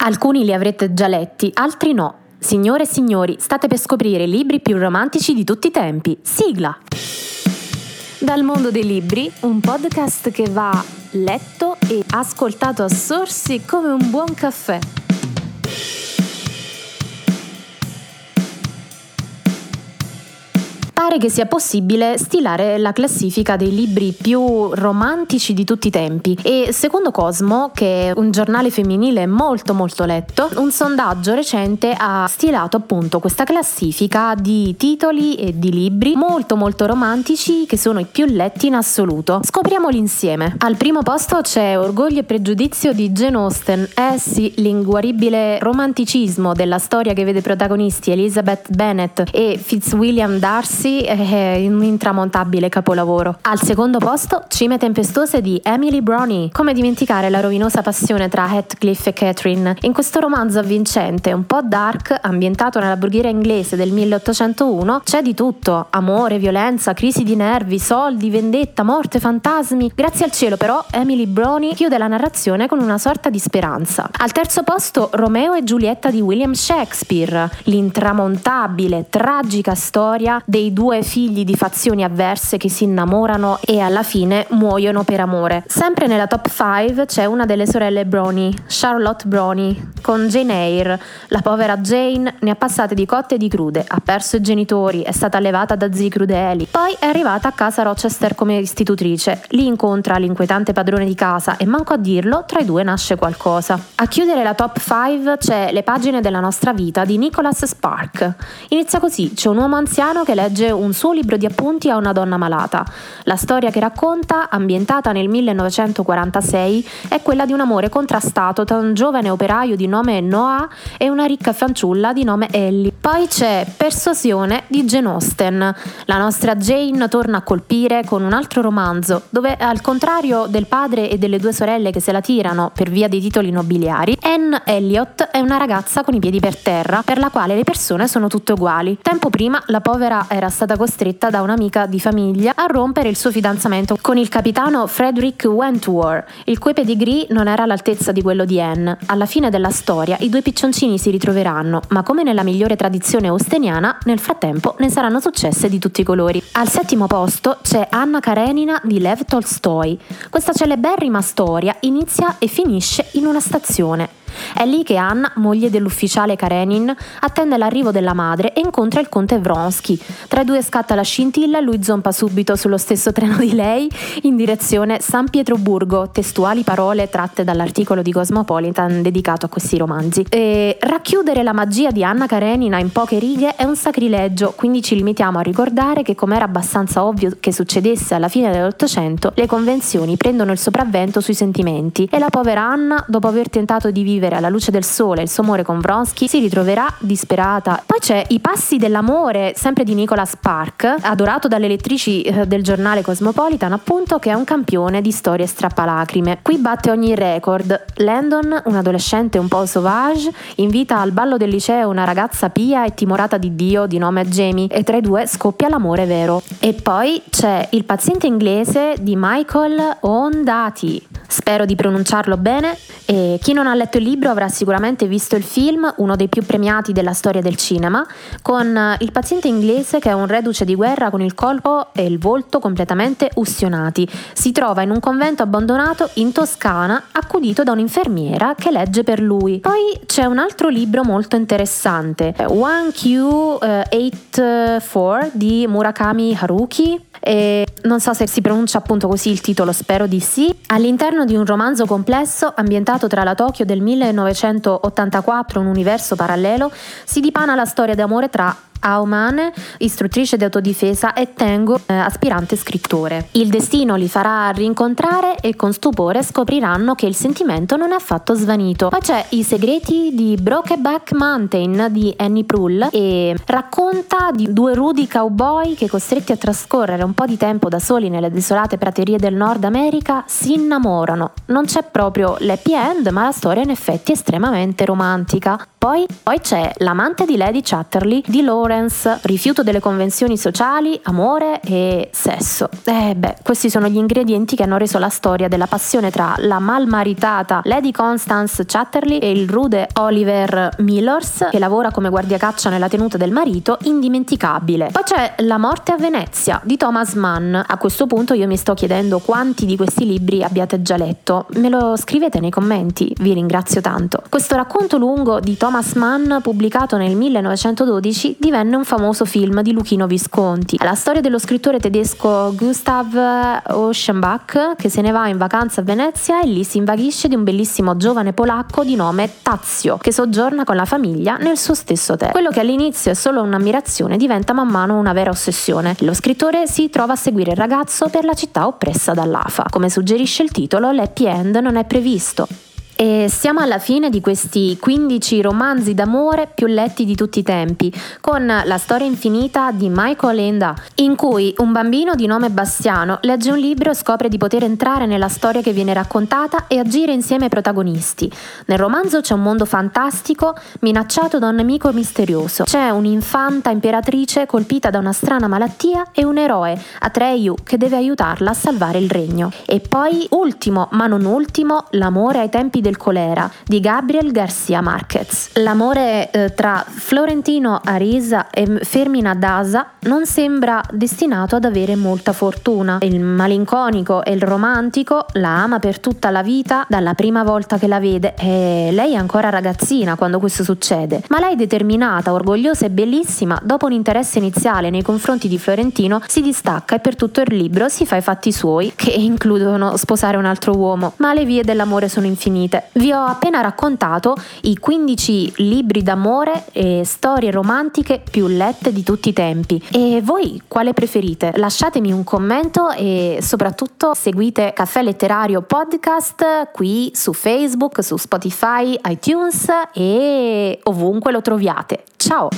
Alcuni li avrete già letti, altri no. Signore e signori, state per scoprire i libri più romantici di tutti i tempi. Sigla! Dal mondo dei libri, un podcast che va letto e ascoltato a sorsi come un buon caffè. Pare che sia possibile stilare la classifica dei libri più romantici di tutti i tempi e secondo Cosmo, che è un giornale femminile molto molto letto, un sondaggio recente ha stilato appunto questa classifica di titoli e di libri molto molto romantici che sono i più letti in assoluto. Scopriamoli insieme. Al primo posto c'è Orgoglio e pregiudizio di Jane Austen, eh sì, l'inguaribile romanticismo della storia che vede protagonisti Elizabeth Bennet e Fitzwilliam Darcy è un intramontabile capolavoro. Al secondo posto, Cime tempestose di Emily Brownie. Come dimenticare la rovinosa passione tra Heathcliff e Catherine? In questo romanzo avvincente, un po' dark, ambientato nella borgheria inglese del 1801, c'è di tutto: amore, violenza, crisi di nervi, soldi, vendetta, morte, fantasmi. Grazie al cielo, però, Emily Brownie chiude la narrazione con una sorta di speranza. Al terzo posto, Romeo e Giulietta di William Shakespeare, l'intramontabile, tragica storia dei due due figli di fazioni avverse che si innamorano e alla fine muoiono per amore. Sempre nella top 5 c'è una delle sorelle Brony, Charlotte Brony, con Jane Eyre. La povera Jane ne ha passate di cotte e di crude, ha perso i genitori, è stata allevata da zii crudeli, poi è arrivata a casa Rochester come istitutrice. Lì incontra l'inquietante padrone di casa e manco a dirlo, tra i due nasce qualcosa. A chiudere la top 5 c'è Le pagine della nostra vita di Nicholas Spark. Inizia così, c'è un uomo anziano che legge un suo libro di appunti a una donna malata. La storia che racconta, ambientata nel 1946, è quella di un amore contrastato tra un giovane operaio di nome Noah e una ricca fanciulla di nome Ellie. Poi c'è Persuasione di Jane Austen. La nostra Jane torna a colpire con un altro romanzo, dove al contrario del padre e delle due sorelle che se la tirano per via dei titoli nobiliari, Anne Elliot è una ragazza con i piedi per terra, per la quale le persone sono tutte uguali. Tempo prima la povera era stata costretta da un'amica di famiglia a rompere il suo fidanzamento con il capitano Frederick Wentworth, il cui pedigree non era all'altezza di quello di Anne. Alla fine della storia i due piccioncini si ritroveranno, ma come nella migliore tradizione austeniana, nel frattempo ne saranno successe di tutti i colori. Al settimo posto c'è Anna Karenina di Lev Tolstoi. Questa celeberrima storia inizia e finisce in una stazione. È lì che Anna, moglie dell'ufficiale Karenin, attende l'arrivo della madre e incontra il conte Vronsky. Tra i due scatta la scintilla lui zompa subito sullo stesso treno di lei in direzione San Pietroburgo, testuali parole tratte dall'articolo di Cosmopolitan dedicato a questi romanzi. E racchiudere la magia di Anna Karenina in poche righe è un sacrilegio, quindi ci limitiamo a ricordare che come era abbastanza ovvio che succedesse alla fine dell'Ottocento, le convenzioni prendono il sopravvento sui sentimenti e la povera Anna, dopo aver tentato di vivere alla luce del sole il suo amore con Vronsky, si ritroverà disperata. Poi c'è I passi dell'amore, sempre di Nicholas Park, adorato dalle lettrici eh, del giornale Cosmopolitan, appunto, che è un campione di storie strappalacrime. Qui batte ogni record. Landon, un adolescente un po' sauvage, invita al ballo del liceo una ragazza pia e timorata di Dio di nome Jamie e tra i due scoppia l'amore vero. E poi c'è Il paziente inglese di Michael Ondati. Spero di pronunciarlo bene e chi non ha letto il libro avrà sicuramente visto il film, uno dei più premiati della storia del cinema, con eh, il paziente inglese che è un reduce di guerra con il colpo e il volto completamente ustionati. Si trova in un convento abbandonato in Toscana, accudito da un'infermiera che legge per lui. Poi c'è un altro libro molto interessante, 1Q84 eh, di Murakami Haruki, e non so se si pronuncia appunto così il titolo, spero di sì, all'interno di un romanzo complesso ambientato tra la Tokyo del 1984 e un universo parallelo, si dipana la storia d'amore tra Auman, istruttrice di autodifesa, e Tengo, eh, aspirante scrittore. Il destino li farà rincontrare e con stupore scopriranno che il sentimento non è affatto svanito. Poi c'è I segreti di Brokeback Mountain di Annie Prull e racconta di due rudi cowboy che costretti a trascorrere un po' di tempo da soli nelle desolate praterie del Nord America si innamorano. Non c'è proprio l'happy end, ma la storia in effetti è estremamente romantica. Poi, poi c'è L'amante di Lady Chatterley di Laura Lawrence, rifiuto delle convenzioni sociali, amore e sesso. Eh beh, questi sono gli ingredienti che hanno reso la storia della passione tra la malmaritata Lady Constance Chatterley e il rude Oliver Millers, che lavora come guardiacaccia nella tenuta del marito, indimenticabile. Poi c'è La morte a Venezia di Thomas Mann. A questo punto io mi sto chiedendo quanti di questi libri abbiate già letto. Me lo scrivete nei commenti, vi ringrazio tanto. Questo racconto lungo di Thomas Mann, pubblicato nel 1912, divenne un famoso film di Luchino Visconti. La storia dello scrittore tedesco Gustav Oschenbach che se ne va in vacanza a Venezia e lì si invaghisce di un bellissimo giovane polacco di nome Tazio, che soggiorna con la famiglia nel suo stesso hotel. Quello che all'inizio è solo un'ammirazione diventa man mano una vera ossessione. Lo scrittore si trova a seguire il ragazzo per la città oppressa dall'AFA. Come suggerisce il titolo, l'happy end non è previsto. E siamo alla fine di questi 15 romanzi d'amore più letti di tutti i tempi, con la storia infinita di Michael Enda, in cui un bambino di nome Bastiano legge un libro e scopre di poter entrare nella storia che viene raccontata e agire insieme ai protagonisti. Nel romanzo c'è un mondo fantastico minacciato da un nemico misterioso. C'è un'infanta imperatrice colpita da una strana malattia e un eroe, Atreyu, che deve aiutarla a salvare il regno. E poi, ultimo ma non ultimo, l'amore ai tempi del colera di Gabriel Garcia Marquez. L'amore eh, tra Florentino Arisa e Fermina Dasa non sembra destinato ad avere molta fortuna. Il malinconico e il romantico la ama per tutta la vita dalla prima volta che la vede. E lei è ancora ragazzina quando questo succede, ma lei determinata, orgogliosa e bellissima, dopo un interesse iniziale nei confronti di Florentino, si distacca e per tutto il libro si fa i fatti suoi, che includono sposare un altro uomo, ma le vie dell'amore sono infinite. Vi ho appena raccontato i 15 libri d'amore e storie romantiche più lette di tutti i tempi. E voi quale preferite? Lasciatemi un commento e soprattutto seguite Caffè Letterario Podcast qui su Facebook, su Spotify, iTunes e ovunque lo troviate. Ciao!